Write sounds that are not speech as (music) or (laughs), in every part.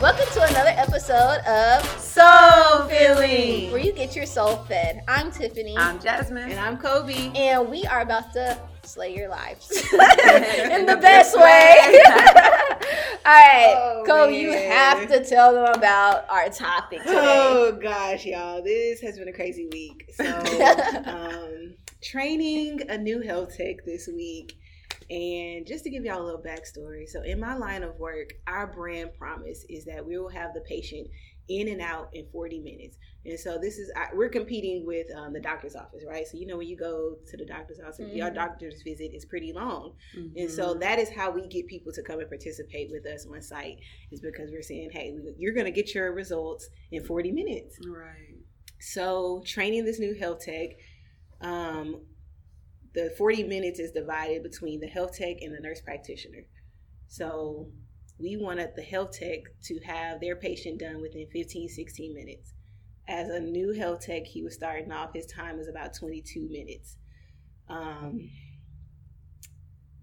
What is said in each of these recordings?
Welcome to another episode of Soul Feeling. Where You Get Your Soul Fed. I'm Tiffany. I'm Jasmine. And I'm Kobe. And we are about to slay your lives (laughs) in the best way. (laughs) All right, Oh, Kobe, you have to tell them about our topic today. Oh gosh, y'all, this has been a crazy week. So, (laughs) um, training a new health tech this week, and just to give y'all a little backstory. So, in my line of work, our brand promise is that we will have the patient in and out in 40 minutes. And so this is we're competing with um, the doctor's office, right? So you know when you go to the doctor's office, your Mhm. doctor's visit is pretty long. Mm-hmm. And so that is how we get people to come and participate with us on site is because we're saying, hey, you're going to get your results in 40 minutes. right. So training this new health tech, um, the 40 minutes is divided between the health tech and the nurse practitioner. So we wanted the health tech to have their patient done within 15, 16 minutes. As a new health tech, he was starting off, his time was about 22 minutes. Um,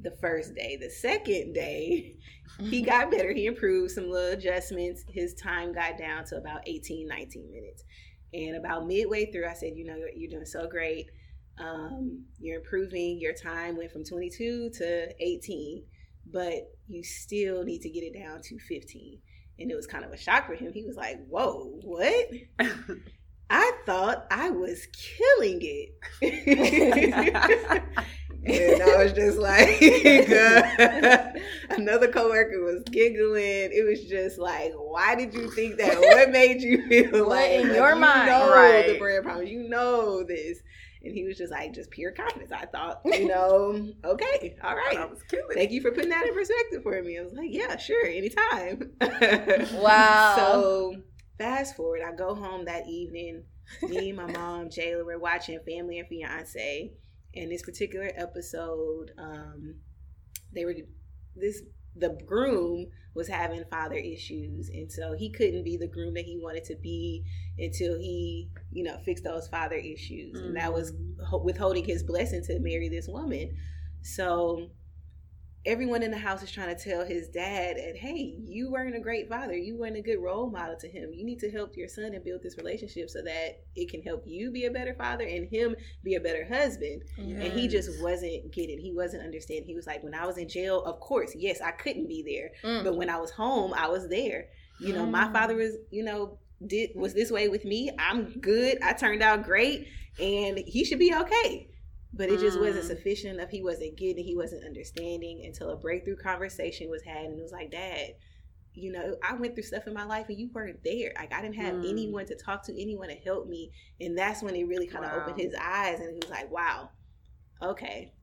the first day. The second day, he (laughs) got better. He improved some little adjustments. His time got down to about 18, 19 minutes. And about midway through, I said, You know, you're, you're doing so great. Um, you're improving. Your time went from 22 to 18, but you still need to get it down to 15. And it was kind of a shock for him. He was like, Whoa, what? (laughs) I thought I was killing it. (laughs) (laughs) and I was just like, another coworker was giggling. It was just like, why did you think that? What made you feel What like in like, your you mind? know Right. the brand promise, you know this. And he was just like, just pure confidence. I thought, (laughs) you know, okay, all right. I was killing Thank you for putting that in perspective for me. I was like, yeah, sure, anytime. (laughs) Wow. So fast forward, I go home that evening. Me, my mom, (laughs) Jayla, we're watching Family and Fiance. And this particular episode, um, they were this the groom was having father issues, and so he couldn't be the groom that he wanted to be until he, you know, fixed those father issues, and that was mm-hmm. withholding his blessing to marry this woman. So everyone in the house is trying to tell his dad that hey you weren't a great father. You weren't a good role model to him. You need to help your son and build this relationship so that it can help you be a better father and him be a better husband. Mhm. and he just wasn't getting he wasn't understanding. He was like when i was in jail of course yes i couldn't be there. Mm. but when i was home i was there. You know my Mm. father was you know did was this way with me. I'm good. I turned out great. And he should be okay but it just wasn't Mm. sufficient enough he wasn't getting he wasn't understanding until a breakthrough conversation was had and it was like dad you know i went through stuff in my life and you weren't there like i didn't have Mm. anyone to talk to anyone to help me and that's when it really kind of Wow. opened his eyes and he was like wow okay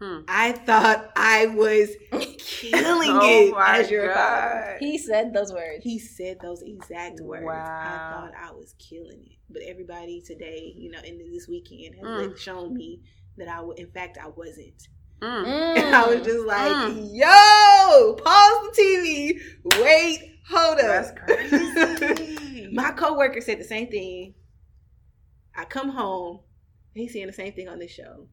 Hmm. I thought I was (laughs) killing Oh it my as your father. God. He said those words. He said those exact words. Wow. I thought I was killing it. But everybody today, you know, and this weekend has Mm. like shown me that I, w- in fact, I wasn't. Mm. And (laughs) I was just like, Mm. yo, pause the TV. Wait, hold up. That's crazy. (laughs) My coworker said the same thing. I come home, he's saying the same thing on this show.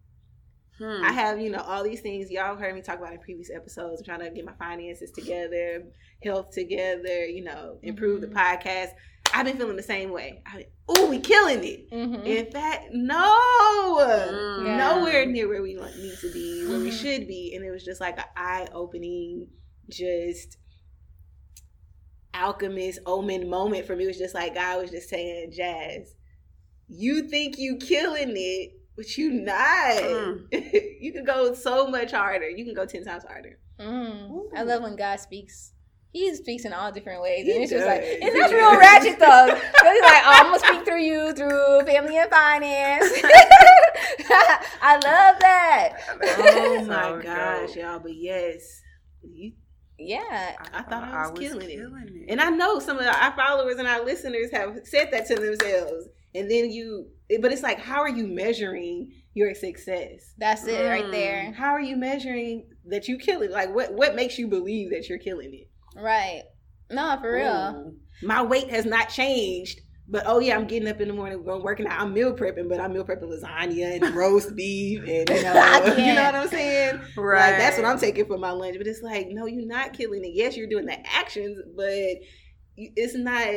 Hmm. I have, you know, all these things y'all heard me talk about in previous episodes. I'm trying to get my finances together, health together, you know, improve the podcast. I've been feeling the same way. I, oh, we killing it. Mhm. In fact, no, Mm. Yeah. nowhere near where we want- need to be, where we Mhm. should be. And it was just like an eye opening, just alchemist omen moment for me. It was just like God was just saying, Jazz, you think you killing it, but you not. Mm. (laughs) you can go so much harder. You can go ten times harder. Mm. I love when God speaks. He speaks in all different ways, He and it's just like, does. and that's real ratchet though. 'Cause he's like, oh, I'm gonna speak through you through family and finance. (laughs) (laughs) I love that. Oh my gosh, y'all! But yes, you, Yeah, I thought I was killing it. it. and I know some of our followers and our listeners have said that to themselves. And then you, but it's like, how are you measuring your success? that's it right Mm. there. How are you measuring that you kill it? Like, what what makes you believe that you're killing it? Right. No, for real. Ooh. My weight has not changed, but oh yeah, I'm getting up in the morning, going working out. I'm meal prepping, but I'm meal prepping lasagna and (laughs) roast beef, and you (laughs) know, you know what I'm saying. Right. Like that's what I'm taking for my lunch. But it's like, no, you're not killing it. Yes, you're doing the actions, but it's not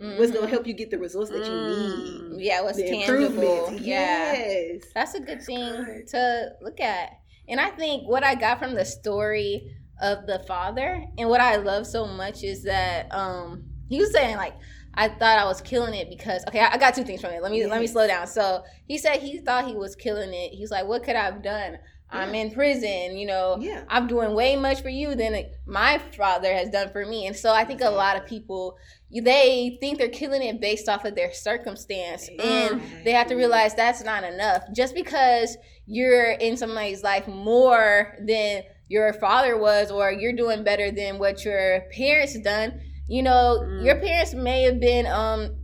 what's gonna Mhm. help you get the results that you Mm. need. Yeah, what's the tangible. improvements. Yeah. Yes. That's a good thing to look at. And I think what I got from the story of the father and what I love so much is that um he was saying like I thought I was killing it because okay, I I got two things from it. Let me let me slow down. So he said he thought he was killing it. He's like, What could I have done? I'm in prison, you know. Yeah. I'm doing way much for you than my father has done for me. And so I think a lot of people they think they're killing it based off of their circumstance and they have to realize that's not enough. Just because you're in somebody's life more than your father was or you're doing better than what your parents done, you know, Mm. your parents may have been um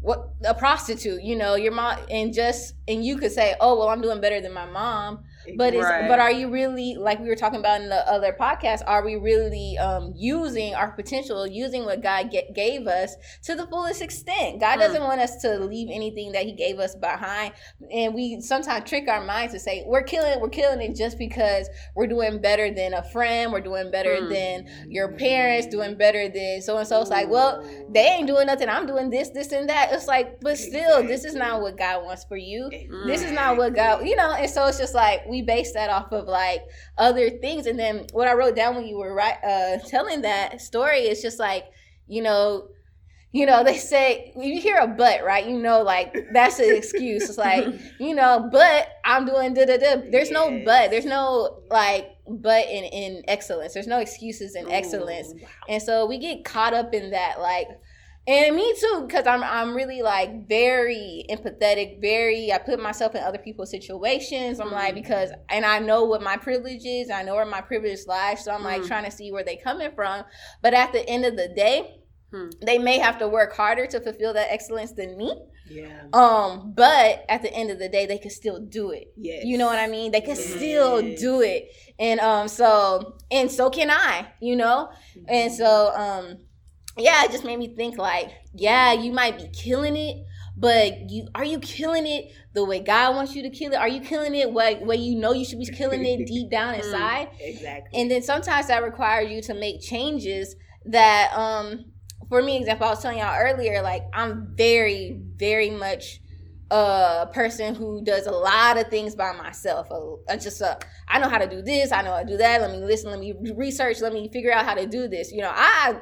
what a prostitute, you know, your mom and just and you could say, "Oh, well, I'm doing better than my mom." But it's Right. but are you really like we were talking about in the other podcast? Are we really um, using our potential, using what God get, gave us to the fullest extent? God Hmm. doesn't want us to leave anything that He gave us behind, and we sometimes trick our minds to say we're killing it, we're killing it just because we're doing better than a friend, we're doing better Hmm. than your parents, doing better than so and so. It's like, well, they ain't doing nothing. I'm doing this, this, and that. It's like, but still, this is not what God wants for you this is not what God, you know, and so it's just like we base that off of like other things. And then what I wrote down when you were right, uh, telling that story is just like, you know, you know, they say when you hear a but, right? You know, like that's an excuse. It's like, (laughs) you know, but I'm doing da da da. There's no but. There's no like but in in excellence. There's no excuses in excellence. And so we get caught up in that, like, and me too, because I'm I'm really like very empathetic, very I put myself in other people's situations. I'm like because and I know what my privilege is, I know where my privilege lies, so I'm like Mm. trying to see where they coming from. But at the end of the day, Hmm. they may have to work harder to fulfill that excellence than me. Yeah. Um, but at the end of the day, they can still do it. Yes. You know what I mean? They can still do it. And um so and so can I, you know? And so um yeah, it just made me think like, yeah, you might be killing it, but you are you killing it the way God wants you to kill it? Are you killing it way way you know you should be killing it (laughs) deep down Mm. inside? Exactly. And then sometimes that requires you to make changes that um for me example I was telling y'all earlier like I'm very very much a person who does a lot of things by myself. I just uh, I know how to do this, I know how to do that. Let me listen, let me research, let me figure out how to do this. You know, I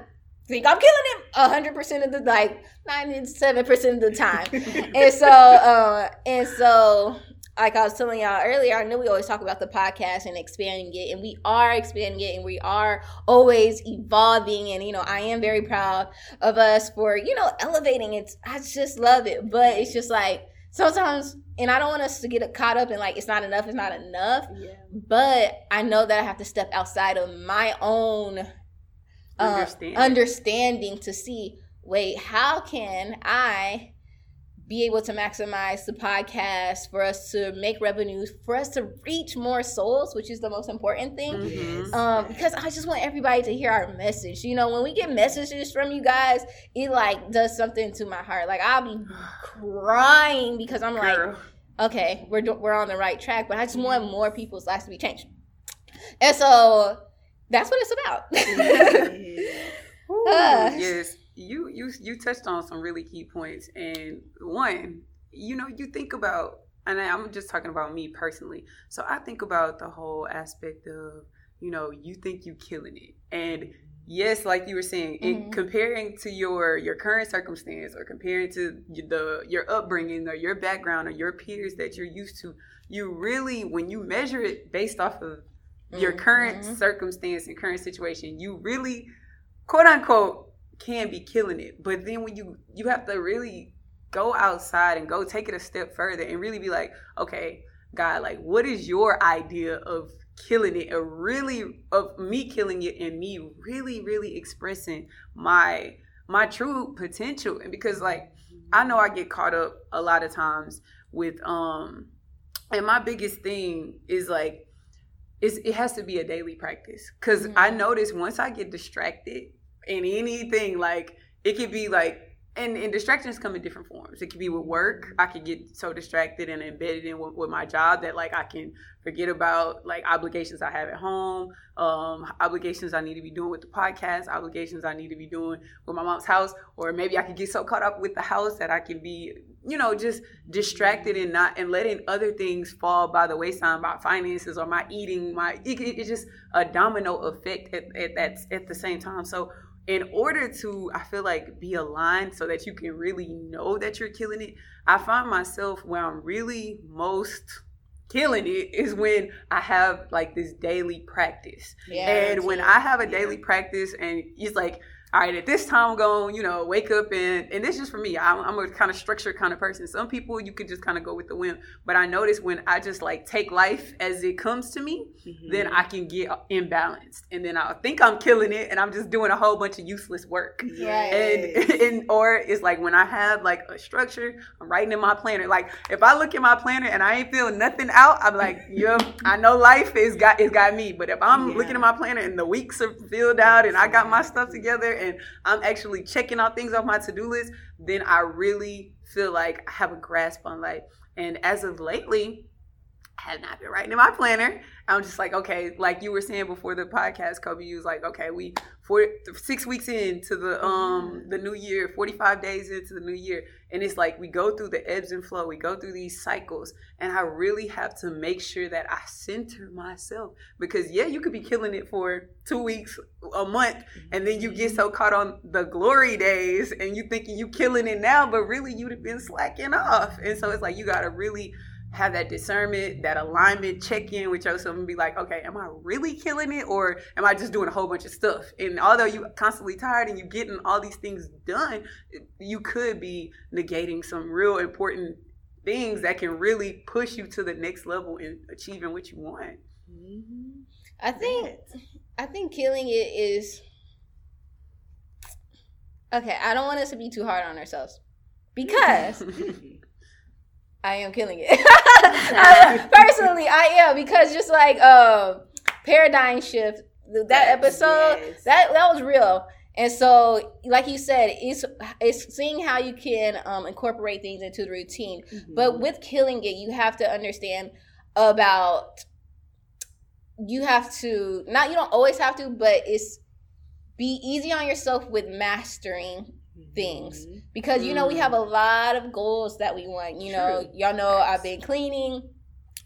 think I'm killing it hundred percent of the like ninety seven percent of the time. (laughs) and so uh and so like I was telling y'all earlier, I know we always talk about the podcast and expanding it, and we are expanding it, and we are always evolving. And you know, I am very proud of us for you know elevating it. I just love it, but it's just like sometimes, and I don't want us to get caught up in like it's not enough, it's not enough. yeah. But I know that I have to step outside of my own uh, Understanding. understanding to see. Wait, how can I be able to maximize the podcast for us to make revenues, for us to reach more souls, which is the most important thing. Mhm. Um, because I just want everybody to hear our message. You know, when we get messages from you guys, it like does something to my heart. Like I'll be crying because I'm like, Girl. okay, we're do- we're on the right track, but I just want more people's lives to be changed. And so that's what it's about. Ah. (laughs) yes, you you you touched on some really key points, and one, you know, you think about, and I, I'm just talking about me personally. So I think about the whole aspect of, you know, you think you're killing it, and yes, like you were saying, it, Mhm. comparing to your your current circumstance or comparing to the your upbringing or your background or your peers that you're used to, you really, when you measure it based off of your current circumstance and current situation, you really, quote unquote, can be killing it. But then when you you have to really go outside and go take it a step further and really be like, okay, God, like, what is your idea of killing it, or really of me killing it, and me really, really expressing my my true potential? And because like I know I get caught up a lot of times with um, and my biggest thing is like it's, it has to be a daily practice because I Mhm. notice once I get distracted in anything, like it could be like and, and distractions come in different forms. It could be with work. I could get so distracted and embedded in with, with, my job that like I can forget about like obligations I have at home, um, obligations I need to be doing with the podcast, obligations I need to be doing with my mom's house, or maybe I could get so caught up with the house that I can be, you know, just distracted and not and letting other things fall by the wayside, my finances or my eating, my it, it's just a domino effect at, at, at, at the same time. So in order to i feel like be aligned so that you can really know that you're killing it i find myself where i'm really most killing it is when i have like this daily practice. Yeah, and when i have a daily practice and it's like all right, at this time I'm going, you know, wake up and and this is just for me. I'm, I'm a kind of structured kind of person. Some people you could just kind of go with the whim, but I notice when I just like take life as it comes to me, mm-hmm. then I can get imbalanced, and then I think I'm killing it, and I'm just doing a whole bunch of useless work. Yes. And (laughs) and or it's like when I have like a structure, I'm writing in my planner. Like if I look at my planner and I ain't feeling nothing out, I'm like, (laughs) yep, I know life is got is got me. But if I'm yeah. looking at my planner and the weeks are filled out and I got my stuff together and I'm actually checking out things off my to-do list, then I really feel like I have a grasp on life. And as of lately, I have not been writing in my planner. I'm just like, okay, like you were saying before the podcast, Kobe, you was like, okay, we four six weeks into the um mm-hmm. the new year, 45 days into the new year, and it's like we go through the ebbs and flow, we go through these cycles, and I really have to make sure that I center myself because yeah, you could be killing it for two weeks, a month, and then you get so mm-hmm. caught on the glory days, and you thinking you killing it now, but really you'd have been slacking off, and so it's like you gotta really have that discernment, that alignment, check in with yourself and be like, okay, am I really killing it or am I just doing a whole bunch of stuff? And although you're constantly tired and you're getting all these things done, you could be negating some real important things that can really push you to the next level in achieving what you want. Mm-hmm. I think I think killing it is okay. I don't want us to be too hard on ourselves (laughs) because I am killing it. (laughs) Personally, I am because just like uh, paradigm shift, that episode yes. that that was real. And so, like you said, it's it's seeing how you can um, incorporate things into the routine. Mm-hmm. But with killing it, you have to understand about you have to not you don't always have to, but it's be easy on yourself with mastering things mm-hmm. because you know we have a mm. lot of goals that we want you know True. y'all know yes. i've been cleaning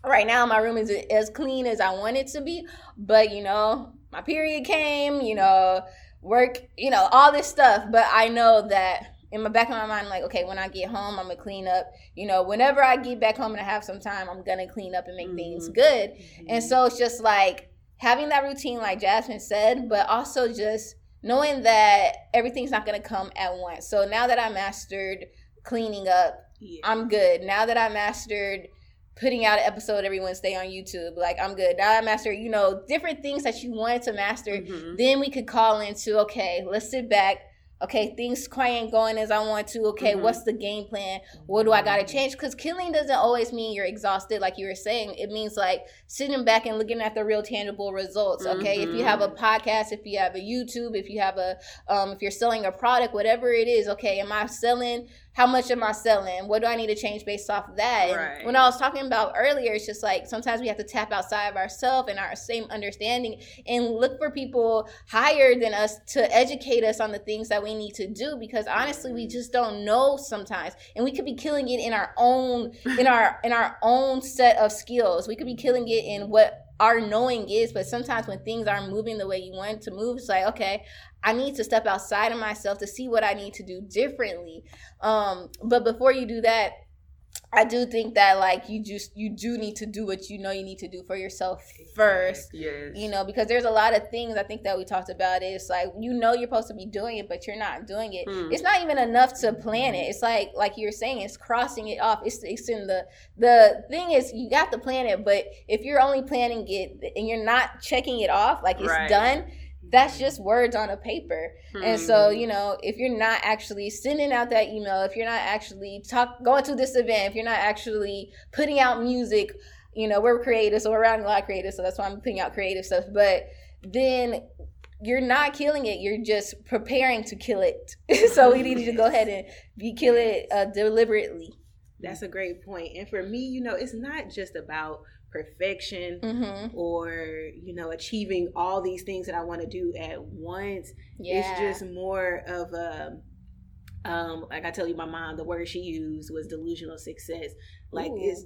right now my room is as clean as i want it to be but you know my period came you know work you know all this stuff but i know that in my back of my mind I'm like okay when i get home i'm gonna clean up you know whenever i get back home and i have some time i'm gonna clean up and make mm-hmm. things good mm-hmm. and so it's just like having that routine like jasmine said but also just knowing that everything's not going to come at once. So now that I mastered cleaning up, yeah. I'm good. Now that I mastered putting out an episode every Wednesday on YouTube, like I'm good. Now I mastered, you know, different things that you wanted to master. Mm-hmm. Then we could call into, okay, let's sit back, okay things quite ain't going as i want to okay mm-hmm. what's the game plan what do i gotta change because killing doesn't always mean you're exhausted like you were saying it means like sitting back and looking at the real tangible results okay mm-hmm. if you have a mm-hmm. podcast if you have a youtube if you have a um, if you're selling a product whatever it is okay am i selling how much am I selling? What do I need to change based off of that? Right. when I was talking about earlier, it's just like sometimes we have to tap outside of ourselves and our same understanding and look for people higher than us to educate us on the things that we need to do because honestly we mm-hmm. just don't know sometimes. And we could be killing it in our own in our in our own set of skills. We could be killing it in what our knowing is, but sometimes when things aren't moving the way you want to move, it's like, okay, I need to step outside of myself to see what I need to do differently. Um, but before you do that, I do think that like you just you do need to do what you know you need to do for yourself first. Yes. You know, because there's a lot of things I think that we talked about. It's like you know you're supposed to be doing it, but you're not doing it. Hmm. It's not even enough to plan it. It's like like you're saying, it's crossing it off. It's it's in the the thing is you got to plan it, but if you're only planning it and you're not checking it off, like it's right. done that's just words on a paper. Mm-hmm. And so, hmm. you know, if you're not actually sending out that email, if you're not actually talk going to this event, if you're not actually putting out music, you know, we're creative, so we're around a lot of creative, so that's why I'm putting out creative stuff. But then you're not killing it. You're just preparing to kill it. (laughs) so we need you to go ahead and (laughs) be kill it uh, deliberately. That's a great point. And for me, you know, it's not just about perfection Mm-hmm. or you know achieving all these things that I want to do at once. Yeah. It's just more of a um like I tell you my mom the word she used was delusional success. Like Ooh. it's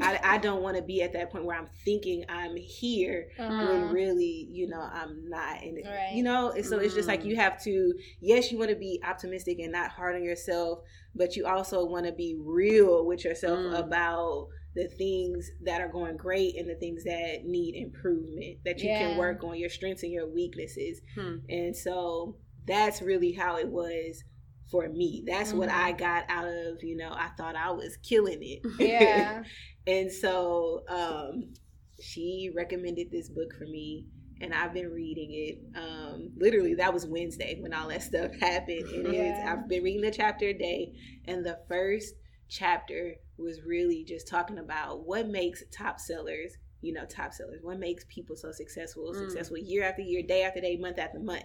I, I don't want to be at that point where I'm thinking I'm here Uh-huh. when really, you know, I'm not. And Right. you know, and so it's just like Mm. you have to. Yes, you want to be optimistic and not hard on yourself, but you also want to be real with yourself Mm. about the things that are going great and the things that need improvement that you Yeah. can work on your strengths and your weaknesses. Hmm. And so that's really how it was for me. That's what Mhm. I got out of, you know, I thought I was killing it. (laughs) (laughs) Yeah. And so um, she recommended this book for me, and I've been reading it. Um, literally, that was Wednesday when all that stuff (laughs) happened. And it's, Yeah. I've been reading the chapter a day, and the first chapter was really just talking about what makes top sellers, you know, top sellers, what makes people so successful, Mm. successful year after year, day after day, month after month,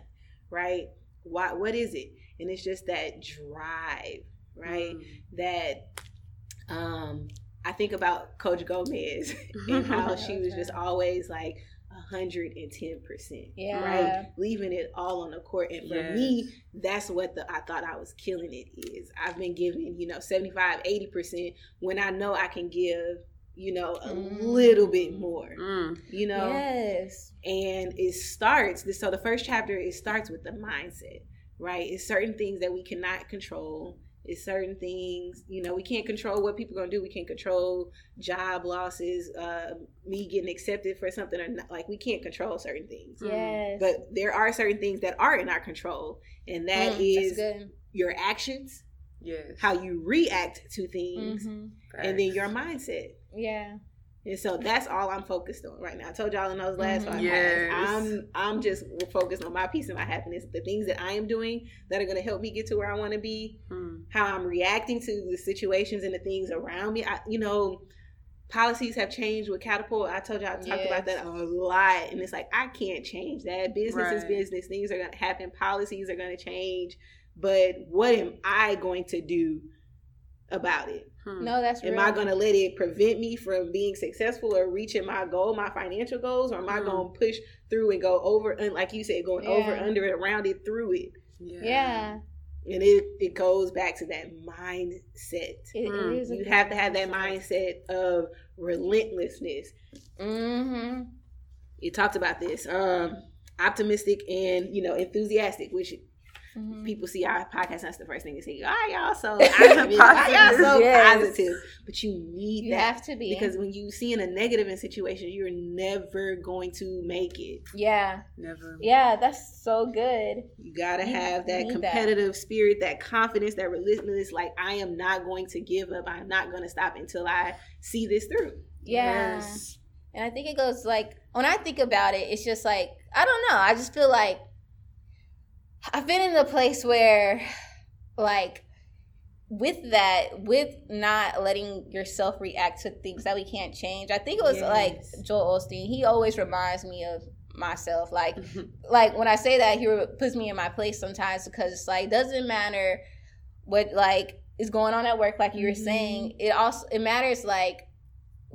right? Why, what is it? And it's just that drive, right? Mm. that um I think about Coach Gomez (laughs) and how she was just (laughs) always like hundred and ten percent. Yeah. Right. Leaving it all on the court. And for Yes. me, that's what the I thought I was killing it is. I've been giving, you know, 75, 80 percent when I know I can give, you know, a Mm. little bit more. Mm. You know? Yes. and it starts so the first chapter it starts with the mindset right it's certain things that we cannot control it's certain things you know we can't control what people are going to do we can't control job losses uh, me getting accepted for something or not like we can't control certain things Mm. Yes. but there are certain things that are in our control and that Mm, is that's your actions Yes. how you react to things Mhm. and then your mindset Yeah. And so that's all I'm focused on right now. I told y'all in those last Mhm. five Yes. I'm I'm just focused on my peace and my happiness. The things that I am doing that are going to help me get to where I want to be. Mm. How I'm reacting to the situations and the things around me. I, you know, policies have changed with Catapult. I told y'all I talked Yes. about that a lot, and it's like I can't change that. Business is business. Things are going to happen. Policies are going to change. But what am I going to do about it? Hmm. No, that's Am real. I going to let it prevent me from being successful or reaching my goal, my financial goals, or am I Mhm. going to push through and go over and like you said, going over, under it, around it, through it? Yeah. And it it goes back to that mindset. It, it Mm. is a You have to have that mindset of relentlessness. Mm-hmm. You talked about this, um, optimistic and you know enthusiastic, which mm-hmm. people see our podcast. That's the first thing they say. Why y'all so? (laughs) Why y'all so Yes. positive? But you need You that. have to be Because when you see in a negative in situation, you're never going to make it. yeah, Never. yeah, that's so good. You gotta You have that need that. competitive spirit, that confidence, that relentlessness. Like I am not going to give up. I'm not going to stop until I see this through. Yeah. Yes. And I think it goes like when I think about it, it's just like I don't know. I just feel like I've been in a place where, like, with that, with not letting yourself react to things that we can't change. I think it was like Joel Osteen. He always reminds me of myself. Like, (laughs) like when I say that, he puts me in my place sometimes because it's like doesn't matter what like is going on at work. Like you were Mhm. saying, it also it matters like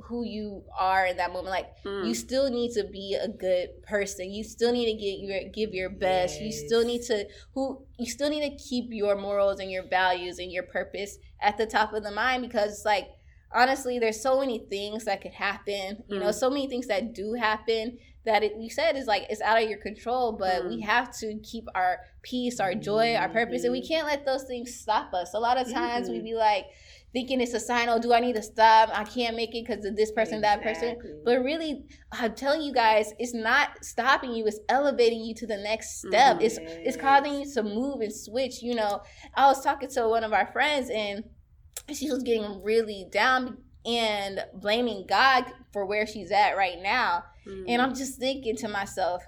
who you are in that moment. Like Mm. you still need to be a good person. You still need to get your give your best. You still need to who you still need to keep your morals and your values and your purpose at the top of the mind because it's like honestly there's so many things that could happen. You know, Mm. so many things that do happen that it, you said is like it's out of your control, but we Mm. have to keep our peace, our joy, our purpose, and we can't let those things stop us. A lot of times we Mhm. be like thinking it's a sign, oh, do I need to stop? I can't make it because of this person, that person. But really, I'm telling you guys, it's not stopping you. It's elevating you to the next step. Mhm. It's it's causing you to move and switch. You know, I was talking to one of our friends and she was getting really down and blaming God for where she's at right now. Mm. And I'm just thinking to myself,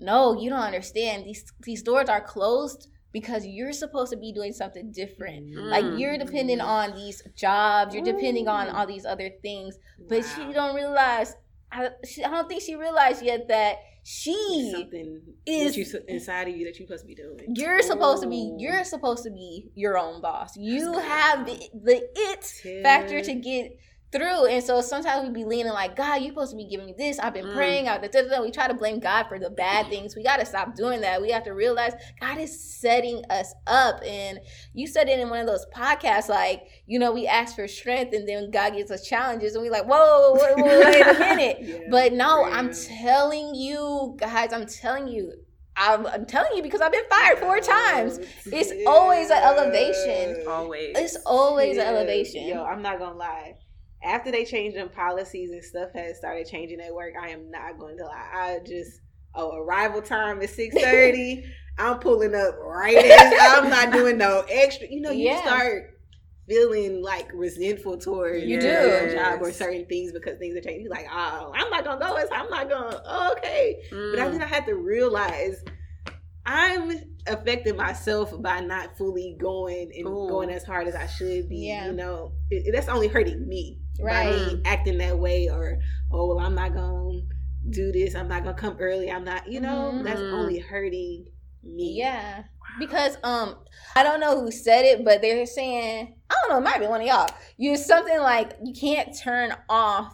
no, you don't understand. These these doors are closed because you're supposed to be doing something different. Like Mm. you're depending on these jobs, you're depending on all these other things, but Wow. she don't realize I, she, I don't think she realized yet that she something is- you inside of you that you're supposed to be doing. you're supposed to be you're supposed to be your own boss. You have the the it factor to get through. And so sometimes we be leaning like, God, you're supposed to be giving me this. I've been Mm. praying. I, da, da, da. We try to blame God for the bad things. We got to stop doing that. We have to realize God is setting us up. And you said it in one of those podcasts, like, you know, we ask for strength and then God gives us challenges. And we like, whoa, wait, wait, wait a (laughs) minute. Yeah, But no, for I'm telling you, guys, I'm telling you. I'm, I'm telling you because I've been fired four times. It's (laughs) always an elevation. Always. It's always an elevation. Yo, I'm not gonna lie. After they changed them policies and stuff has started changing at work, I am not going to lie. I just oh arrival time is six thirty. (laughs) I'm pulling up right as I'm not doing no extra. You know, you Yeah. start feeling like resentful towards You your do. job or certain things because things are changing. You're like, oh, I'm not gonna go. It's- I'm not gonna. Oh, okay. But I mm. think I had to realize I'm affecting myself by not fully going and Ooh. going as hard as I should be. Yeah. You know, it- that's only hurting me. Right. Acting that way or, oh, well, I'm not to do this. I'm not to come early. I'm not, you know, Mhm. that's Mm. only hurting me. Yeah. Because um I don't know who said it, but they're saying I don't know, it might be one of y'all. You something like you can't turn off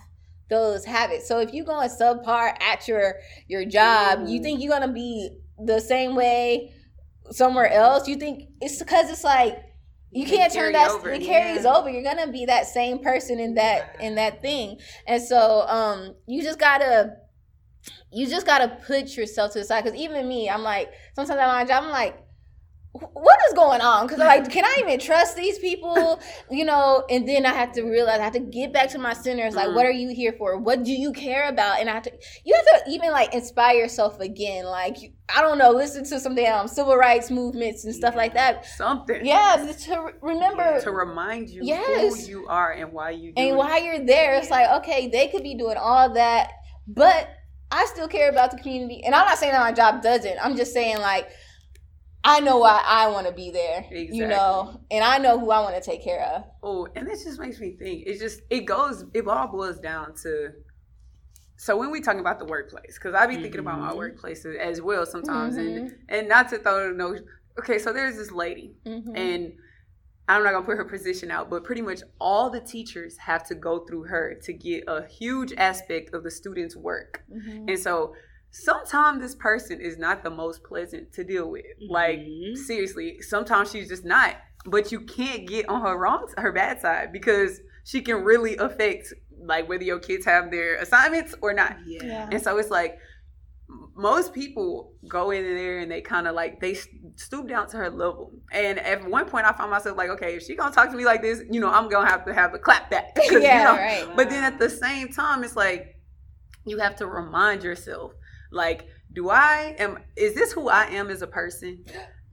those habits. So if you're going subpar at your your job, you think you're gonna be the same way somewhere else. You think it's because it's like you can't turn that over, it carries yeah. over. You're gonna be that same person in that in (sighs) that thing. And so um you just gotta you just gotta put yourself to the side because even me i'm like sometimes at my job i'm like "Wh- what is going on because like can i even trust these people you know and then i have to realize i have to get back to my center it's like Mm. what are you here for what do you care about and i have to you have to even like inspire yourself again like i don't know listen to some damn civil rights movements and stuff like that Something. yeah to re- remember To remind you Yes. who you are and why you and it. while you're there, it's like, okay, they could be doing all that, but I still care about the community. And I'm not saying that my job doesn't. I'm just saying like I know why I want to be there. You know, and I know who I want to take care of. Oh, and this just makes me think. It just it goes. It all boils down to. So when we talking about the workplace, because I be thinking about my Mhm. workplaces as well sometimes, and Mhm. and not to throw no. Okay, so there's this lady, Mhm. and I'm not gonna put her position out, but pretty much all the teachers have to go through her to get a huge aspect of the students' work. Mhm. And so sometimes this person is not the most pleasant to deal with. Like Mhm. seriously, sometimes she's just not. But you can't get on her wrong her bad side because she can really affect like whether your kids have their assignments or not. Yeah. Yeah. And so it's like most people go in there and they kind of like they stoop down to her level. And at one point, I found myself like, okay, if she gonna talk to me like this, you know, I'm gonna have to have a clap back. 'Cause, (laughs) you yeah, know, right. but then at the same time, it's like you have to remind yourself, like, do I am is this who I am as a person?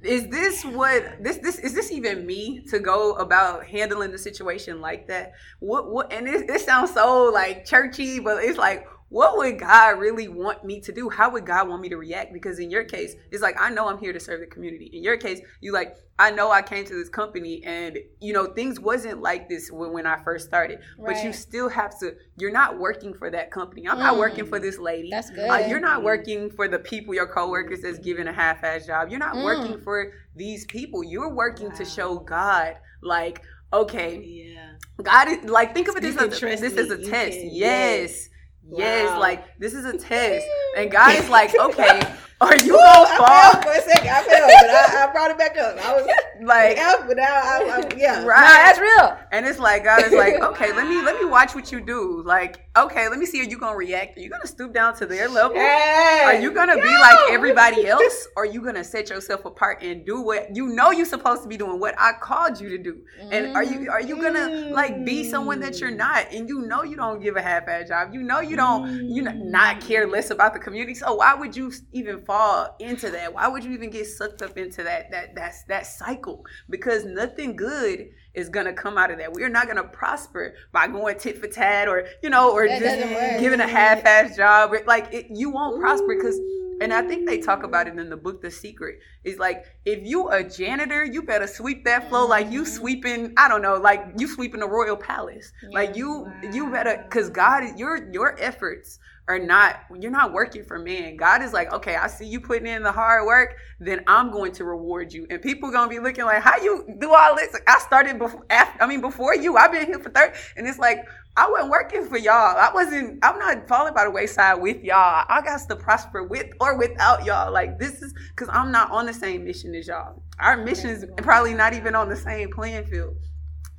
Is this what this this is this even me to go about handling the situation like that? What what and it, it sounds so like churchy, but it's like what would God really want me to do? How would God want me to react? Because in your case, it's like I know I'm here to serve the community. In your case, you like I know I came to this company and you know things wasn't like this when, when I first started. But you still have to. You're not working for that company. I'm not Mm. working for this lady. That's good. Uh, you're not working for the people, your coworkers that's giving a half-ass job. You're not Mm. working for these people. You're working to show God, like, okay, Yeah. God is like think of it this as a, this is a You test. can- yes. Yes, Wow. like this is a (laughs) test. And God is like, okay, (laughs) are you gonna I fall? fell for a second. I fell, but I, I brought it back up. I was Like out, but I, I, (laughs) yeah. Right. Nah, that's real. And it's like God is like, okay, let me let me (laughs) watch what you do. Like, okay, let me see. Are you gonna react? Are you gonna stoop down to their level? Hey. Are you gonna be like everybody else? Or are you gonna set yourself apart and do what you know you're supposed to be doing? What I called you to do? And are you are you gonna like be someone that you're mm. not? And you know you don't give a half-ass job. You know you don't you know, not care less about the community. So why would you even fall into that? Why would you even get sucked up into that that that's that cycle? Because nothing good is gonna come out of that. We're not gonna prosper by going tit for tat or you know or That just giving a half-ass job. Like it, you won't prosper because and I think they talk about it in the book The Secret. It's like if you a janitor, you better sweep that floor like you Mhm. sweeping, I don't know, like you sweeping the royal palace. Yeah. Like you you better cuz God your your efforts are not you're not working for man. God is like, "Okay, I see you putting in the hard work, then I'm going to reward you." And people going to be looking like, "How you do all this? I started before after, I mean before you. I've been here for 30." And it's like I wasn't working for y'all. I wasn't. I'm not falling by the wayside with y'all. I got to prosper with or without y'all. Like this is because I'm not on the same mission as y'all. Our missions probably not even on the same playing field.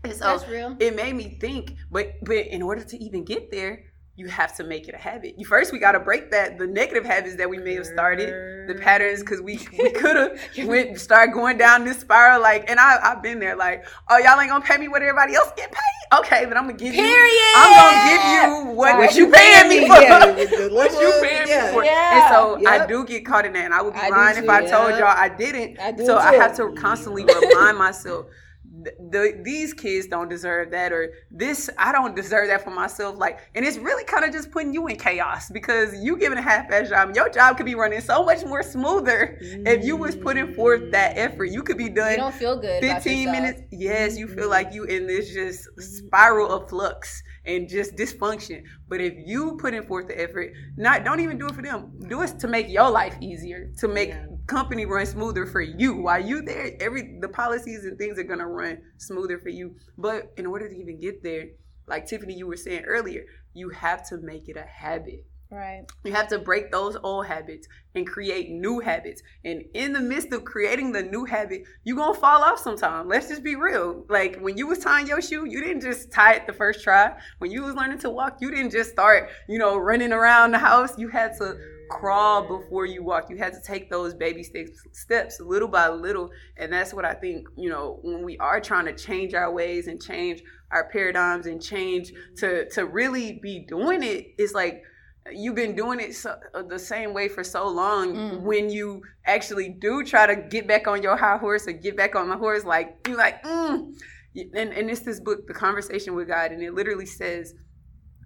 And so That's real. it made me think. But but in order to even get there, you have to make it a habit. You first we got to break that the negative habits that we may have started, the patterns because we we could have (laughs) went start going down this spiral. Like, and I I've been there. Like, oh y'all ain't gonna pay me what everybody else get paid. Okay, then I'm gonna give you. Period. I'm gonna give you what, what you paying me for. Yeah, (laughs) what you paying yeah. me for. Yeah. And so I do get caught in that, and I would be I do lying if too, I told y'all I didn't. I do so I have to constantly remind myself. Th- The, these kids don't deserve that or this i don't deserve that for myself like and it's really kind of just putting you in chaos because you giving a half-ass job your job could be running so much more smoother if you was putting forth that mm. effort you could be done You don't feel good. 15 yourself. minutes yes you feel mm. like you in this just spiral of flux and just dysfunction. But if you put in forth the effort not don't even do it for them. Do it to make your life easier to make Yeah. company run smoother for you. While you there every the policies and things are going to run smoother for you. But in order to even get there like tiffany you were saying earlier you have to make it a habit Right. you have to break those old habits and create new habits. And in the midst of creating the new habit, you're gonna fall off sometime. Let's just be real. Like when you was tying your shoe, you didn't just tie it the first try. When you was learning to walk, you didn't just start, you know, running around the house. You had to crawl before you walk. You had to take those baby steps steps little by little. And that's what I think, you know, when we are trying to change our ways and change our paradigms and change to to really be doing it, it's like you've been doing it so, uh, the same way for so long Mm. when you actually do try to get back on your high horse or get back on the horse like you're like mm. and, and it's this book the conversation with god and it literally says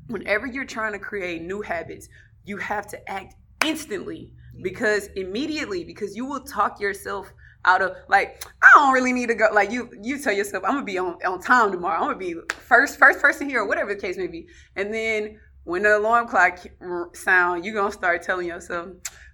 whenever you're trying to create new habits you have to act instantly because immediately because you will talk yourself out of like I don't really need to go like you you tell yourself I'm gonna be on, on time tomorrow I'm gonna be first first person here or whatever the case may be and then when the alarm clock sound you're gonna start telling yourself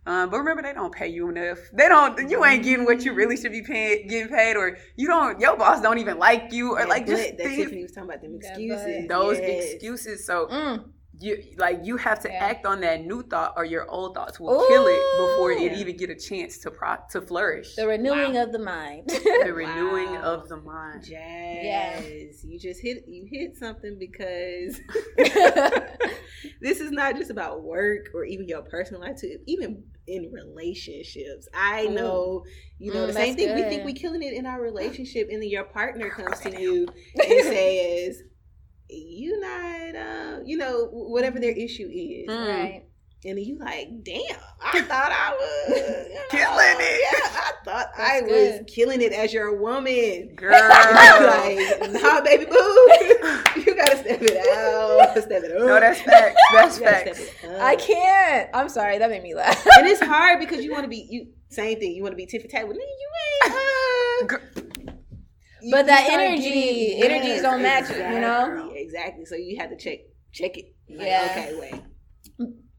um, but remember they don't pay you enough they don't you ain't getting what you really should be paying getting paid or you don't your boss don't even like you or That like just that things Tiffany was talking about them excuses. those Yes. excuses so Mm. You like you have to Yeah. act on that new thought or your old thoughts will kill it before it even get a chance to pro- to flourish The renewing of the mind. the (laughs) renewing Wow. of the mind Jazz. You just hit you hit something because (laughs) (laughs) this is not just about work or even your personal life too. Even in relationships. I Ooh. know, you know, Mm, the same that's thing. We think we're killing it in our relationship, and then your partner comes to you and says, "You not, uh, you know, whatever their issue is." Mm. right. And then you like, damn, I thought I was you know, (laughs) Killing it. Yeah, I thought I That's was killing it as your woman. (laughs) girl like, nah, baby boo. (laughs) you gotta step it out. Step it up. no that's facts that's You facts step it up. I can't. I'm sorry. That made me laugh. And it's hard because you want to be you. Same thing. You want to be tiffy tappy. You ain't. Uh, Gr- you- But you that energy- getting- energies don't match it, you know? Exactly, Exactly. So you had to check check it. Like, Yeah. Okay. Wait.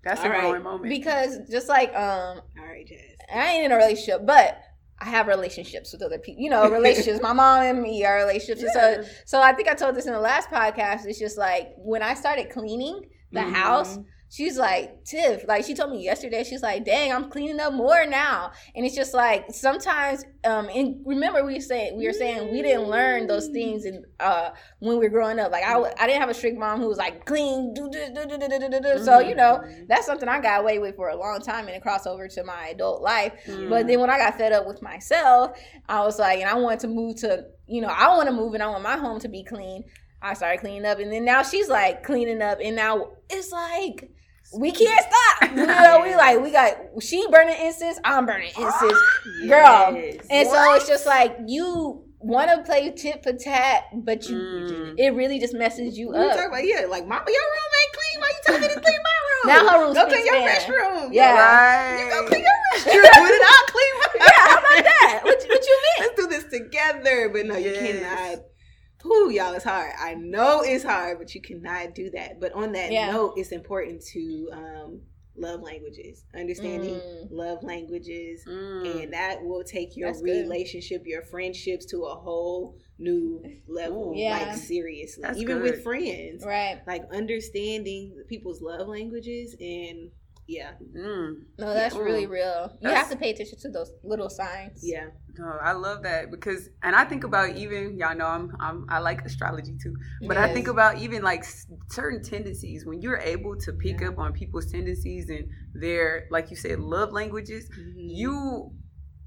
that's a All right. growing moment because just like um All right, Jazz. I ain't in a relationship, but I have relationships with other people. You know, relationships. (laughs) My mom and me are relationships. And So so I think I told this in the last podcast. It's just like when I started cleaning the Mhm. house, she's like tiff like she told me yesterday she's like dang i'm cleaning up more now. And it's just like sometimes um and remember we said we were saying we didn't learn those things in, uh when we were growing up. Like i i didn't have a strict mom who was like clean so you know mm-hmm. that's something i got away with for a long time and it crossed over to my adult life. Mm-hmm. but mm. then when i got fed up with myself i was like and i wanted to move to you know i want to move and i want my home to be clean. I started cleaning up, and then now she's like cleaning up, and now it's like we can't stop. (laughs) You know, we like we got she burning incense, I'm burning incense, girl. Yes. and so it's just like you want to play tit for tat, but you Mm. it really just messes you We talk up. about yeah, like mama, your room ain't clean. Why you telling me to clean my room? Now her room Go clean your man. restroom. Yeah. right You go clean your That's (laughs) (laughs) true. Put it on Cleveland. Yeah, how about that? What, what you mean? Let's do this together. But no, you cannot. Whew, y'all, it's hard. I know it's hard, but you cannot do that. But on that Yeah. note, it's important to um, love languages, understanding Mm. love languages, Mm. and that will take your That's good. relationship, your friendships to a whole new level. Ooh. Yeah. Like seriously, That's even good. with friends, Right. like understanding people's love languages and yeah, Mm. No, that's Yeah. really real. You That's- have to pay attention to those little signs. yeah, No, I love that because, and I think about even y'all know I'm, I'm I like astrology too, but I think about even like certain tendencies when you're able to pick Yeah. up on people's tendencies and their, like you said, love languages. Mhm. You,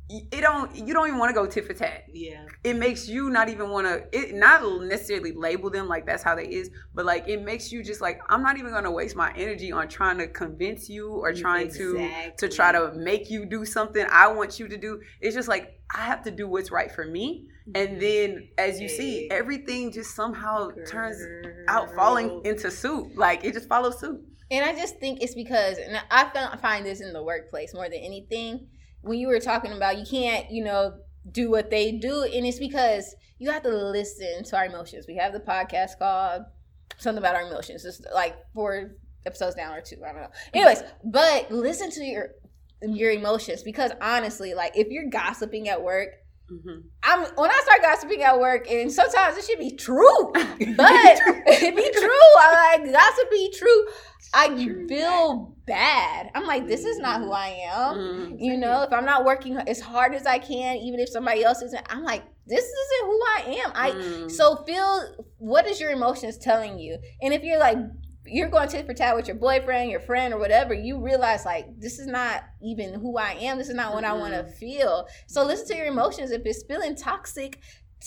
it don't you don't even want to go tit for tat. yeah, It makes you not even want to, it not necessarily label them like that's how they is, but like it makes you just like I'm not even gonna waste my energy on trying to convince you or trying to to try to make you do something I want you to do. It's just like I have to do what's right for me. And mm-hmm. then as you see, everything just somehow turns out falling into suit. Like it just follows suit. And I just think it's because, and I find this in the workplace more than anything. When you were talking about you can't, you know, do what they do, and it's because you have to listen to our emotions. We have the podcast called something about our emotions. It's like four episodes down or two. I don't know. Anyways, but listen to your your emotions because honestly, like if you're gossiping at work, Mhm. I'm when I start gossiping at work, and sometimes it should be true, (laughs) but it be true. I like gossip be true. I True feel bad. I'm like, this is not who I am. Mm. You know, if I'm not working as hard as I can, even if somebody else isn't, I'm like, this isn't who I am. I Mm. so feel what is your emotions telling you, and if you're like you're going tit for tat with your boyfriend, your friend, or whatever, you realize like this is not even who I am. This is not what I want to feel. So listen to your emotions. If it's feeling toxic,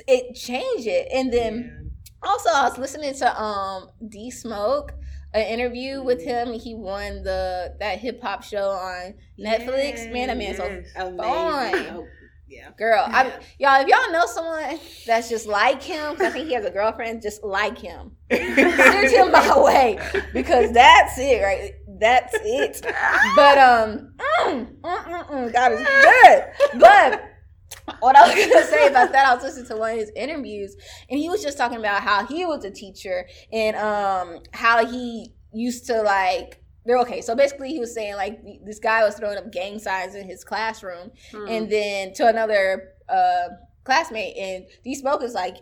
it change it. And then also, I was listening to um D Smoke, an interview with him. He won the that hip hop show on Netflix. Man, that man's so Yes. Fine. Yeah. girl. I, y'all, if y'all know someone that's just like him, I think he has a girlfriend just like him. Send him my (laughs) way because that's it, right? That's it. But um, mm, mm, mm, mm, God is good. But what I was gonna say about that, I was listening to one of his interviews, and he was just talking about how he was a teacher and um how he used to like. They're okay. So basically, he was saying like this guy was throwing up gang signs in his classroom, Mm. and then to another uh, classmate, and D Smoke is like,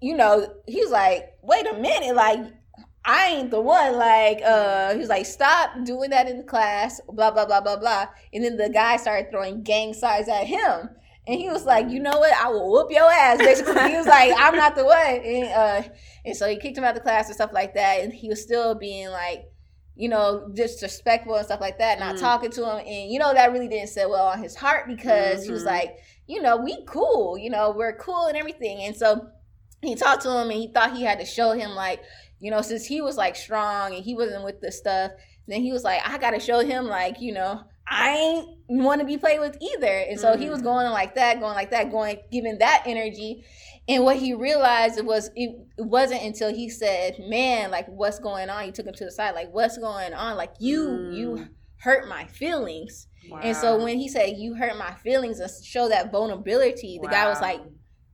you know, he was like, wait a minute, like I ain't the one. Like, uh, he was like, stop doing that in the class, blah blah blah blah blah. And then the guy started throwing gang signs at him, and he was like, you know what, I will whoop your ass. Basically, he was like, I'm not the one, and uh, and so he kicked him out of the class and stuff like that, and he was still being like. You know, disrespectful and stuff like that, not Mm. talking to him, and you know that really didn't sit well on his heart because he was Mhm. like, you know, we cool, you know, we're cool and everything, and so he talked to him and he thought he had to show him like you know since he was like strong and he wasn't with the stuff then he was like i gotta show him like you know i ain't want to be played with either and so he Mm. was going like that going like that going giving that energy and what he realized was it, it wasn't until he said man like what's going on? He took him to the side like what's going on? Like you you Mm. hurt my feelings. And so when he said you hurt my feelings and show that vulnerability the guy was like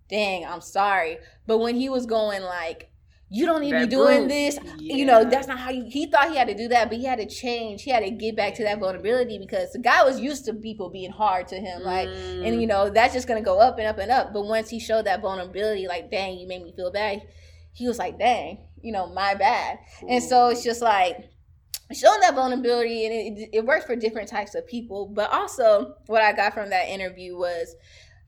dang, I'm sorry. But when he was going like, you don't need to be doing this, you know, that's not how you, he thought he had to do that, but he had to change. He had to get back to that vulnerability because the guy was used to people being hard to him. Like, Mm. and you know, that's just going to go up and up and up. But once he showed that vulnerability, like, dang, you made me feel bad, he was like, dang, you know, my bad. And so it's just like, showing that vulnerability and it, it works for different types of people but also what i got from that interview was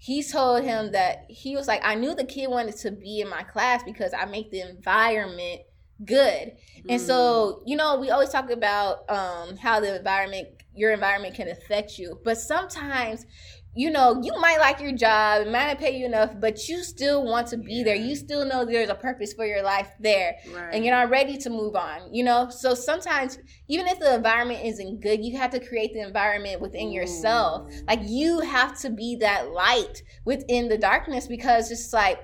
he told him that he was like i knew the kid wanted to be in my class because i make the environment good and Mm. so you know we always talk about um how the environment your environment can affect you but sometimes you know you might like your job it might not pay you enough but you still want to be there. You still know there's a purpose for your life there right. and you're not ready to move on you know? So sometimes even if the environment isn't good you have to create the environment within yourself. Like you have to be that light within the darkness because it's like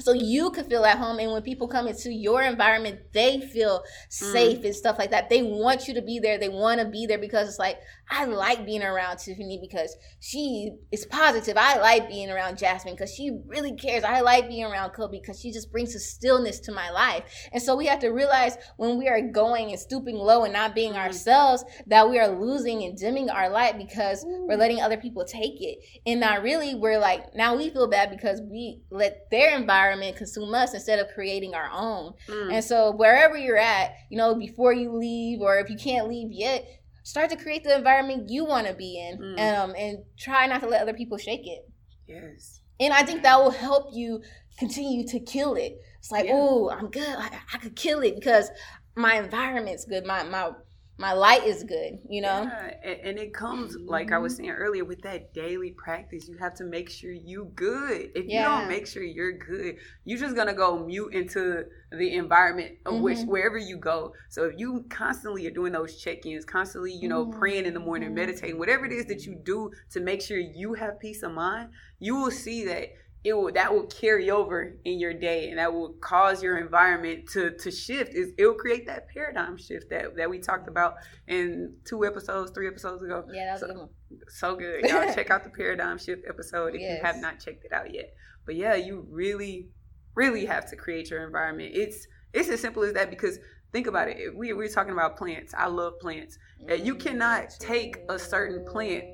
so you could feel at home and when people come into your environment they feel safe mm. and stuff like that they want you to be there they want to be there because it's like i like being around tiffany because she is positive i like being around jasmine because she really cares i like being around kobe because she just brings a stillness to my life and so we have to realize when we are going and stooping low and not being mm. ourselves that we are losing and dimming our light because mm. we're letting other people take it and not really we're like now we feel bad because we let their environment environment consume us instead of creating our own. Mm. And so wherever you're at, you know, before you leave or if you can't leave yet, start to create the environment you want to be in mm. and, um, and try not to let other people shake it. Yes. And I think that will help you continue to kill it. It's like, yeah. oh, I'm good. I, I could kill it because my environment's good. My my my light is good, you know? Yeah, and, and it comes, like I was saying earlier, with that daily practice. You have to make sure you good. If yeah. you don't make sure you're good, you're just gonna go mute into the environment of mm-hmm. which wherever you go. So if you constantly are doing those check-ins, constantly, you know, mm-hmm. praying in the morning, mm-hmm. meditating, whatever it is that you do to make sure you have peace of mind, you will see that it will that will carry over in your day and that will cause your environment to to shift. Is it will create that paradigm shift that that we talked about in two episodes three episodes ago. Yeah that was so, good one. So good. Y'all (laughs) check out the paradigm shift episode if yes. you have not checked it out yet. But yeah you really really have to create your environment. It's it's as simple as that because think about it. We, we're talking about plants. I love plants. You mm, cannot take a certain plant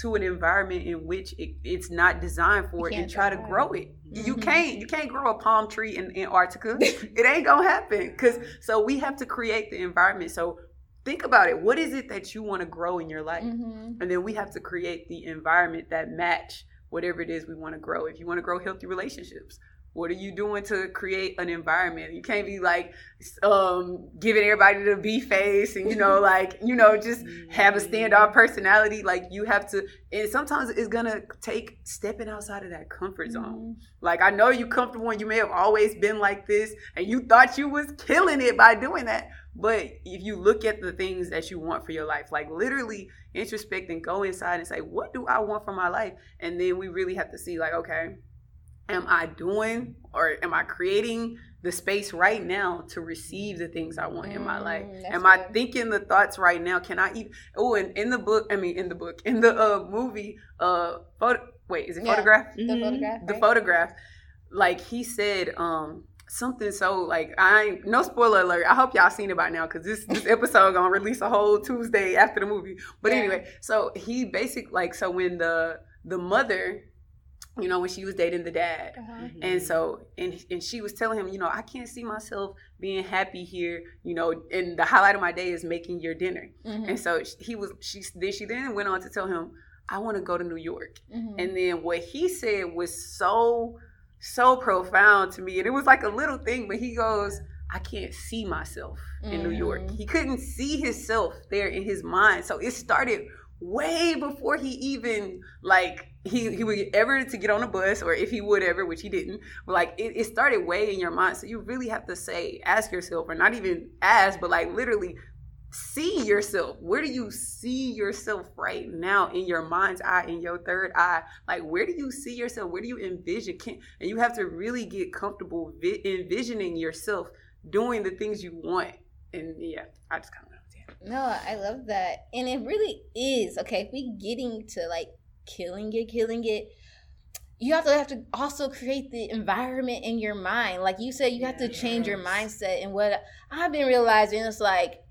to an environment in which it, it's not designed for it and try to grow it. Mm-hmm. You can't you can't grow a palm tree in Antarctica. (laughs) it ain't gonna happen because so we have to create the environment. So think about it. What is it that you want to grow in your life, mm-hmm. and then we have to create the environment that match whatever it is we want to grow. If you want to grow healthy relationships, what are you doing to create an environment? You can't be like um, giving everybody the B face and you know, (laughs) like you know, just have a standoff personality. Like you have to, and sometimes it's gonna take stepping outside of that comfort zone. Mm-hmm. Like I know you're comfortable and you may have always been like this, and you thought you was killing it by doing that. But if you look at the things that you want for your life, like literally introspect and go inside and say, what do I want for my life? And then we really have to see, like, okay am I doing or am I creating the space right now to receive the things I want mm, in my life? Mm, am good. I thinking the thoughts right now? Can I even? Oh, and in the book, I mean, in the book, in the uh, movie, uh, photo. Wait, is it yeah, photograph? The mm-hmm. photograph. The photograph. Like he said, um, something so like I no spoiler alert. I hope y'all seen it by now because this this (laughs) episode gonna release a whole Tuesday after the movie. But yeah. anyway, so he basically like so when the the mother you know, when she was dating the dad. Uh-huh. And so, and, and she was telling him, you know, I can't see myself being happy here, you know, and the highlight of my day is making your dinner. Mm-hmm. And so he was, she, then she then went on to tell him, I want to go to New York. Mm-hmm. And then what he said was so, so profound to me. And it was like a little thing, but he goes, I can't see myself in mm-hmm. New York. Mm-hmm. He couldn't see himself there in his mind. So it started way before he even like he he would ever to get on a bus or if he would ever which he didn't like it, it started way in your mind. So you really have to say ask yourself or not even ask but like literally see yourself. Where do you see yourself right now in your mind's eye in your third eye? Like where do you see yourself? Where do you envision? Can and you have to really get comfortable vi- envisioning yourself doing the things you want. And yeah i just kind of no, I love that. And it really is. Okay, if we getting to like killing it, killing it, you have to have to also create the environment in your mind. Like you said, you have to change your mindset. And what I've been realizing is like,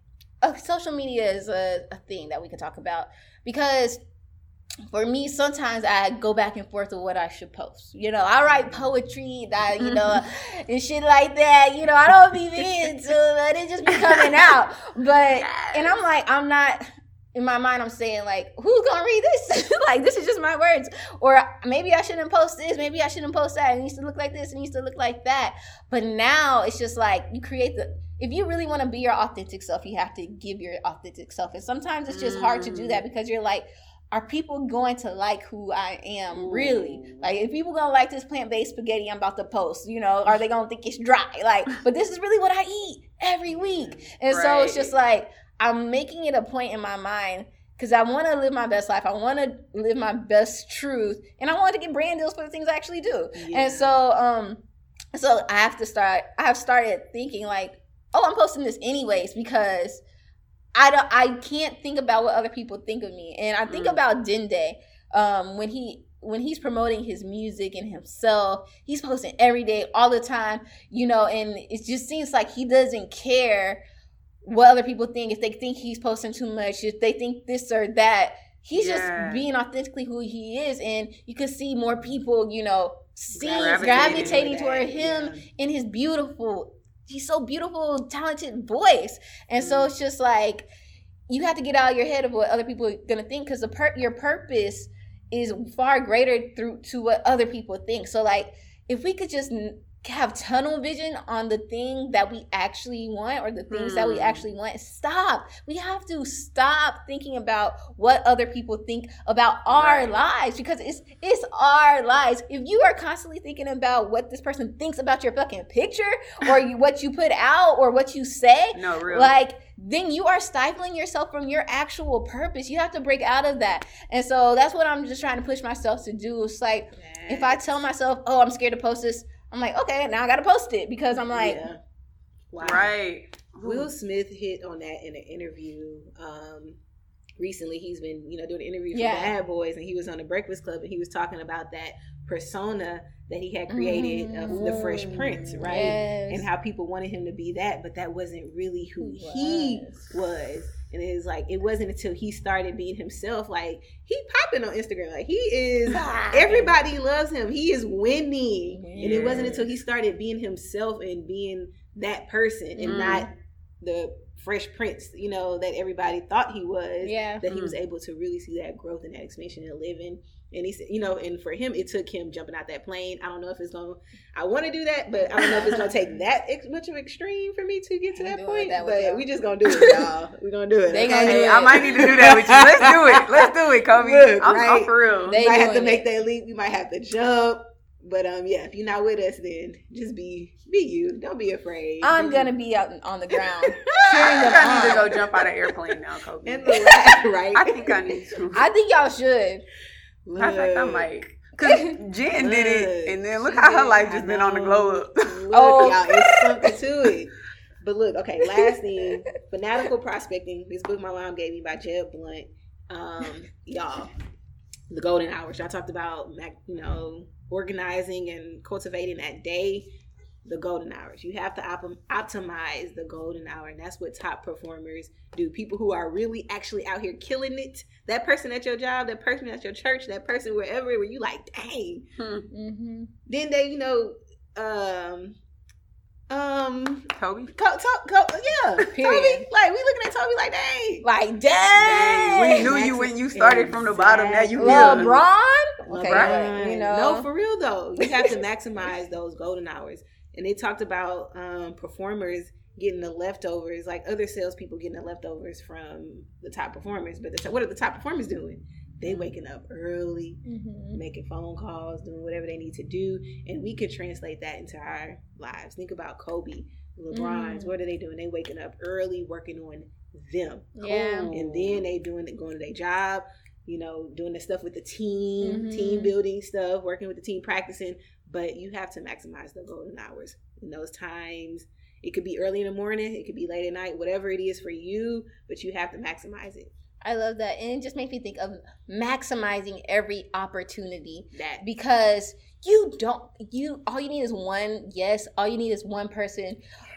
oh, social media is a, a thing that we could talk about because for me, sometimes I go back and forth with what I should post. You know, I write poetry that, you know, mm-hmm. and shit like that. You know, I don't be into it. It just be coming out. But, and I'm like, I'm not, in my mind, I'm saying, like, who's gonna read this? (laughs) like, this is just my words. Or maybe I shouldn't post this. Maybe I shouldn't post that. It needs to look like this. It needs to look like that. But now it's just like, you create the, if you really want to be your authentic self, you have to give your authentic self. And sometimes it's just hard to do that mm. because you're like, are people going to like who I am really? Like if people gonna like this plant-based spaghetti I'm about to post, you know, are they gonna think it's dry? Like, (laughs) but this is really what I eat every week. And right. so it's just like I'm making it a point in my mind because I want to live my best life. I want to live my best truth, and I want to get brand deals for the things I actually do. Yeah. And so, um, So I have to start. I have started thinking like, oh, I'm posting this anyways because I don't. I can't think about what other people think of me, and I think Mm. about Dende um, when he when he's promoting his music and himself. He's posting every day, all the time, you know, and it just seems like he doesn't care what other people think. If they think he's posting too much, if they think this or that, he's Yeah. just being authentically who he is, and you can see more people, you know, seeing Gravitating gravitating toward him yeah. in his beautiful he's so beautiful talented voice and so Mm. it's just like you have to get out of your head of what other people are gonna think because the per- your purpose is far greater through to what other people think so like if we could just have tunnel vision on the thing that we actually want or the things that we Hmm. actually want. Stop. We have to stop thinking about what other people think about our Right. lives because it's it's our lives. If you are constantly thinking about what this person thinks about your fucking picture or you, what you put out or what you say No, real. like then you are stifling yourself from your actual purpose. You have to break out of that. And so that's what i'm just trying to push myself to do. It's like if i tell myself oh i'm scared to post this i'm like okay now i gotta post it because i'm like Yeah. Wow. right. Will Smith hit on that in an interview. Um, recently, he's been, you know, doing an interview for Yeah. Bad Boys, and he was on the Breakfast Club, and he was talking about that persona that he had created of the Fresh Prince, right? Yes. And how people wanted him to be that, but that wasn't really who He he was. And it was like it wasn't until he started being himself. Like he popping on Instagram, like he is. (laughs) Everybody loves him. He is winning. And it wasn't until he started being himself and being that person and Mm. not the fresh prince, you know, that everybody thought he was. yeah That he was able to really see that growth and that expansion and living. And he said, you know, and for him, it took him jumping out that plane. I don't know if it's going to, I want to do that, but I don't know if it's going to take (laughs) that ex- much of extreme for me to get to that point. that with but y'all. we just going to do it, (laughs) y'all. we going to do it. They okay? gonna do it. I might need to do that with you. Let's do it. Let's do it, Kobe. Look, I'm, I'm right? for real. They we might have to doing make it. that leap. We might have to jump. But um, yeah, if you're not with us, then just be be you. Don't be afraid. i'm Be gonna you. be out on the ground I think I need to go (laughs) jump out of airplane now, Kobe. in the lab, right? I think I need to. i think y'all should Matter of fact, I Look. might. (laughs) Cause Jen did it, and then look She how her did. life I just been on the know. glow (laughs) up. Look, Oh. y'all, it's something to it. (laughs) But look, okay, last thing, fanatical prospecting. This book my mom gave me by Jeb Blount. Um, y'all, the golden hours. Y'all talked about, you know, organizing and cultivating that day. The golden hours. You have to op- optimize the golden hour, and that's what top performers do. People who are really actually out here killing it. That person at your job, that person at your church, that person wherever, where you like, dang, mm-hmm. then they, you know, um, um, Toby, Co- to- co- yeah, (laughs) Period. Toby. Like we looking at Toby like, dang, like Dang, dang, we knew you when you started from the bottom. Now you here. LeBron. Okay, LeBron. you know, no, for real though, you have to (laughs) maximize those golden hours. And they talked about um, performers getting the leftovers, like other salespeople getting the leftovers from the top performers. But the, what are the top performers doing? They waking up early, Mhm. making phone calls, doing whatever they need to do, and we could translate that into our lives. Think about Kobe, LeBron's. Mm. What are they doing? They waking up early, working on them, yeah, and then they doing it, going to their job. You know, doing the stuff with the team, Mhm. team building stuff, working with the team, practicing. But you have to maximize the golden hours in those times. It could be early in the morning, it could be late at night, whatever it is for you. But you have to maximize it. I love that, and it just makes me think of maximizing every opportunity That because you don't you all you need is one yes all you need is one person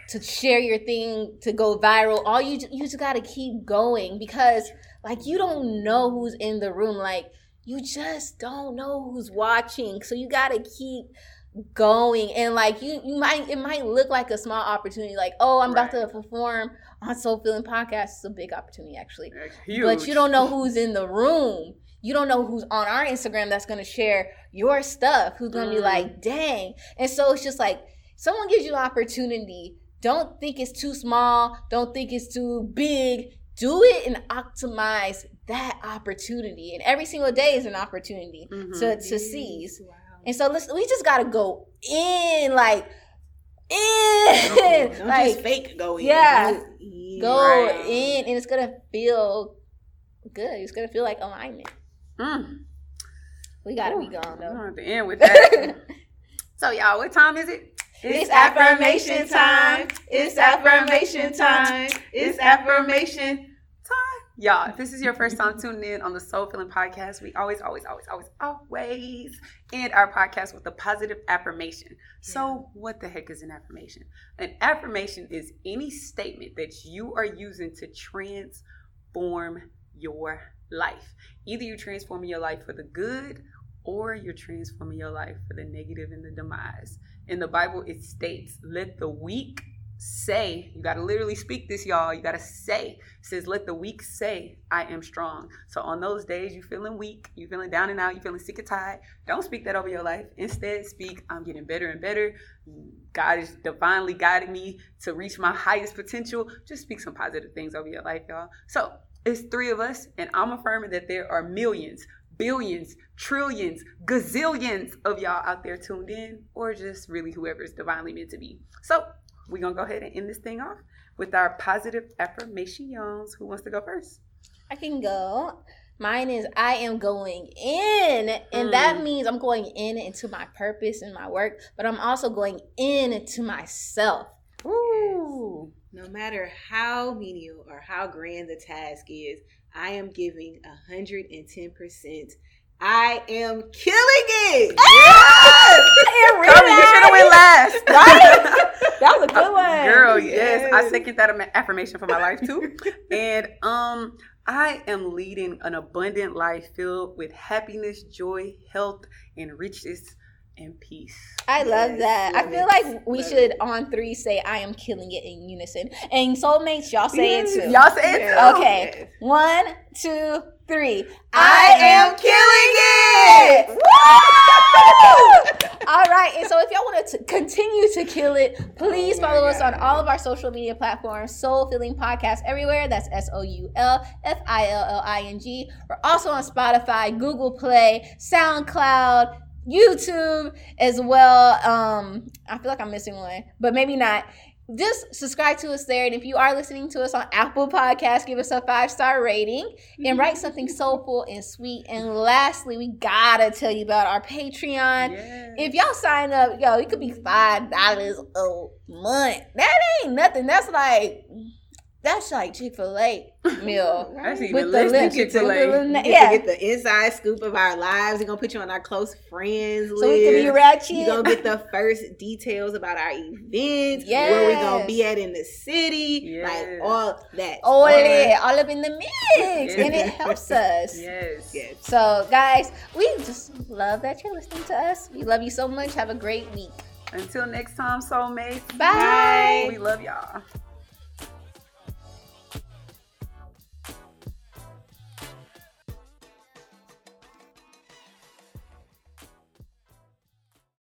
to share your thing to go viral all you you just got to keep going because like you don't know who's in the room like you just don't know who's watching so you got to keep going and like you you might it might look like a small opportunity like oh i'm about to perform on soul filling podcast it's a big opportunity actually but you don't know who's in the room. You don't know who's on our Instagram that's going to share your stuff, who's going to be Mm. like, dang. And so it's just like, someone gives you an opportunity. Don't think it's too small. Don't think it's too big. Do it and optimize that opportunity. And every single day is an opportunity Mhm. to, to seize. Wow. And so let's, we just got to go in, like, in. Don't (laughs) like, fake go in. yeah. Go in. go Right. in and it's gonna feel good. It's gonna feel like alignment. Mm. We gotta be Ooh, gone I'm though. gonna have to end with that. (laughs) so, y'all, what time is it? It's affirmation time. It's affirmation time. It's affirmation time. Y'all, if this is your first time tuning in on the Soul Filling Podcast, we always, always, always, always, always end our podcast with a positive affirmation. So, what the heck is an affirmation? An affirmation is any statement that you are using to transform your life. Either you're transforming your life for the good or you're transforming your life for the negative and the demise. In the Bible, it states, let the weak say, you got to literally speak this, y'all. You got to say, it says, let the weak say, I am strong. So on those days you feeling weak, you feeling down and out, you feeling sick and tired, don't speak that over your life. Instead, speak, I'm getting better and better. God is divinely guiding me to reach my highest potential. Just speak some positive things over your life, y'all. So it's three of us, and I'm affirming that there are millions, billions, trillions, gazillions of y'all out there tuned in, or just really whoever is divinely meant to be. So we're gonna go ahead and end this thing off with our positive affirmations. Who wants to go first? I can go. Mine is I am going in, and mm. that means I'm going in into my purpose and my work, but I'm also going in into myself. Ooh. No matter how menial or how grand the task is, I am giving 110% I am killing it. Yes! (laughs) it you should have went last. Right? (laughs) (laughs) that was a good (laughs) one. Girl, yes. yes. I second that affirmation for my life too. (laughs) and um I am leading an abundant life filled with happiness, joy, health, and richness and peace. I yes, love that. I feel like we love should it. on three say I am killing it in unison. And soulmates, y'all say yes. it too. Y'all say it too. Okay. One, two, three. I, I am killing it. Woo! (laughs) all right. And so if y'all want to continue to kill it, please oh follow us on all of our social media platforms, Soul Filling Podcast everywhere. That's S O U L F I L L I N G. We're also on Spotify, Google Play, SoundCloud, YouTube as well. Um, I feel like I'm missing one, but maybe not. Just subscribe to us there. And if you are listening to us on Apple Podcasts, give us a five star rating and mm-hmm. write something soulful and sweet. And lastly, we gotta tell you about our Patreon. Yes. If y'all sign up, yo, it could be five dollars a month. That ain't nothing. That's like that's like Chick Fil A meal. (laughs) That's even less than Chick Fil A. Yeah, get the inside scoop of our lives. We're gonna put you on our close friends list. So we can be ratchet. You're gonna get the first details about our events. Yes. Where we gonna be at in the city. Yes. Like all that. All that. All up in the mix, yes. and it (laughs) helps us. Yes. Yes. So guys, we just love that you're listening to us. We love you so much. Have a great week. Until next time, soulmates. Bye. We love y'all.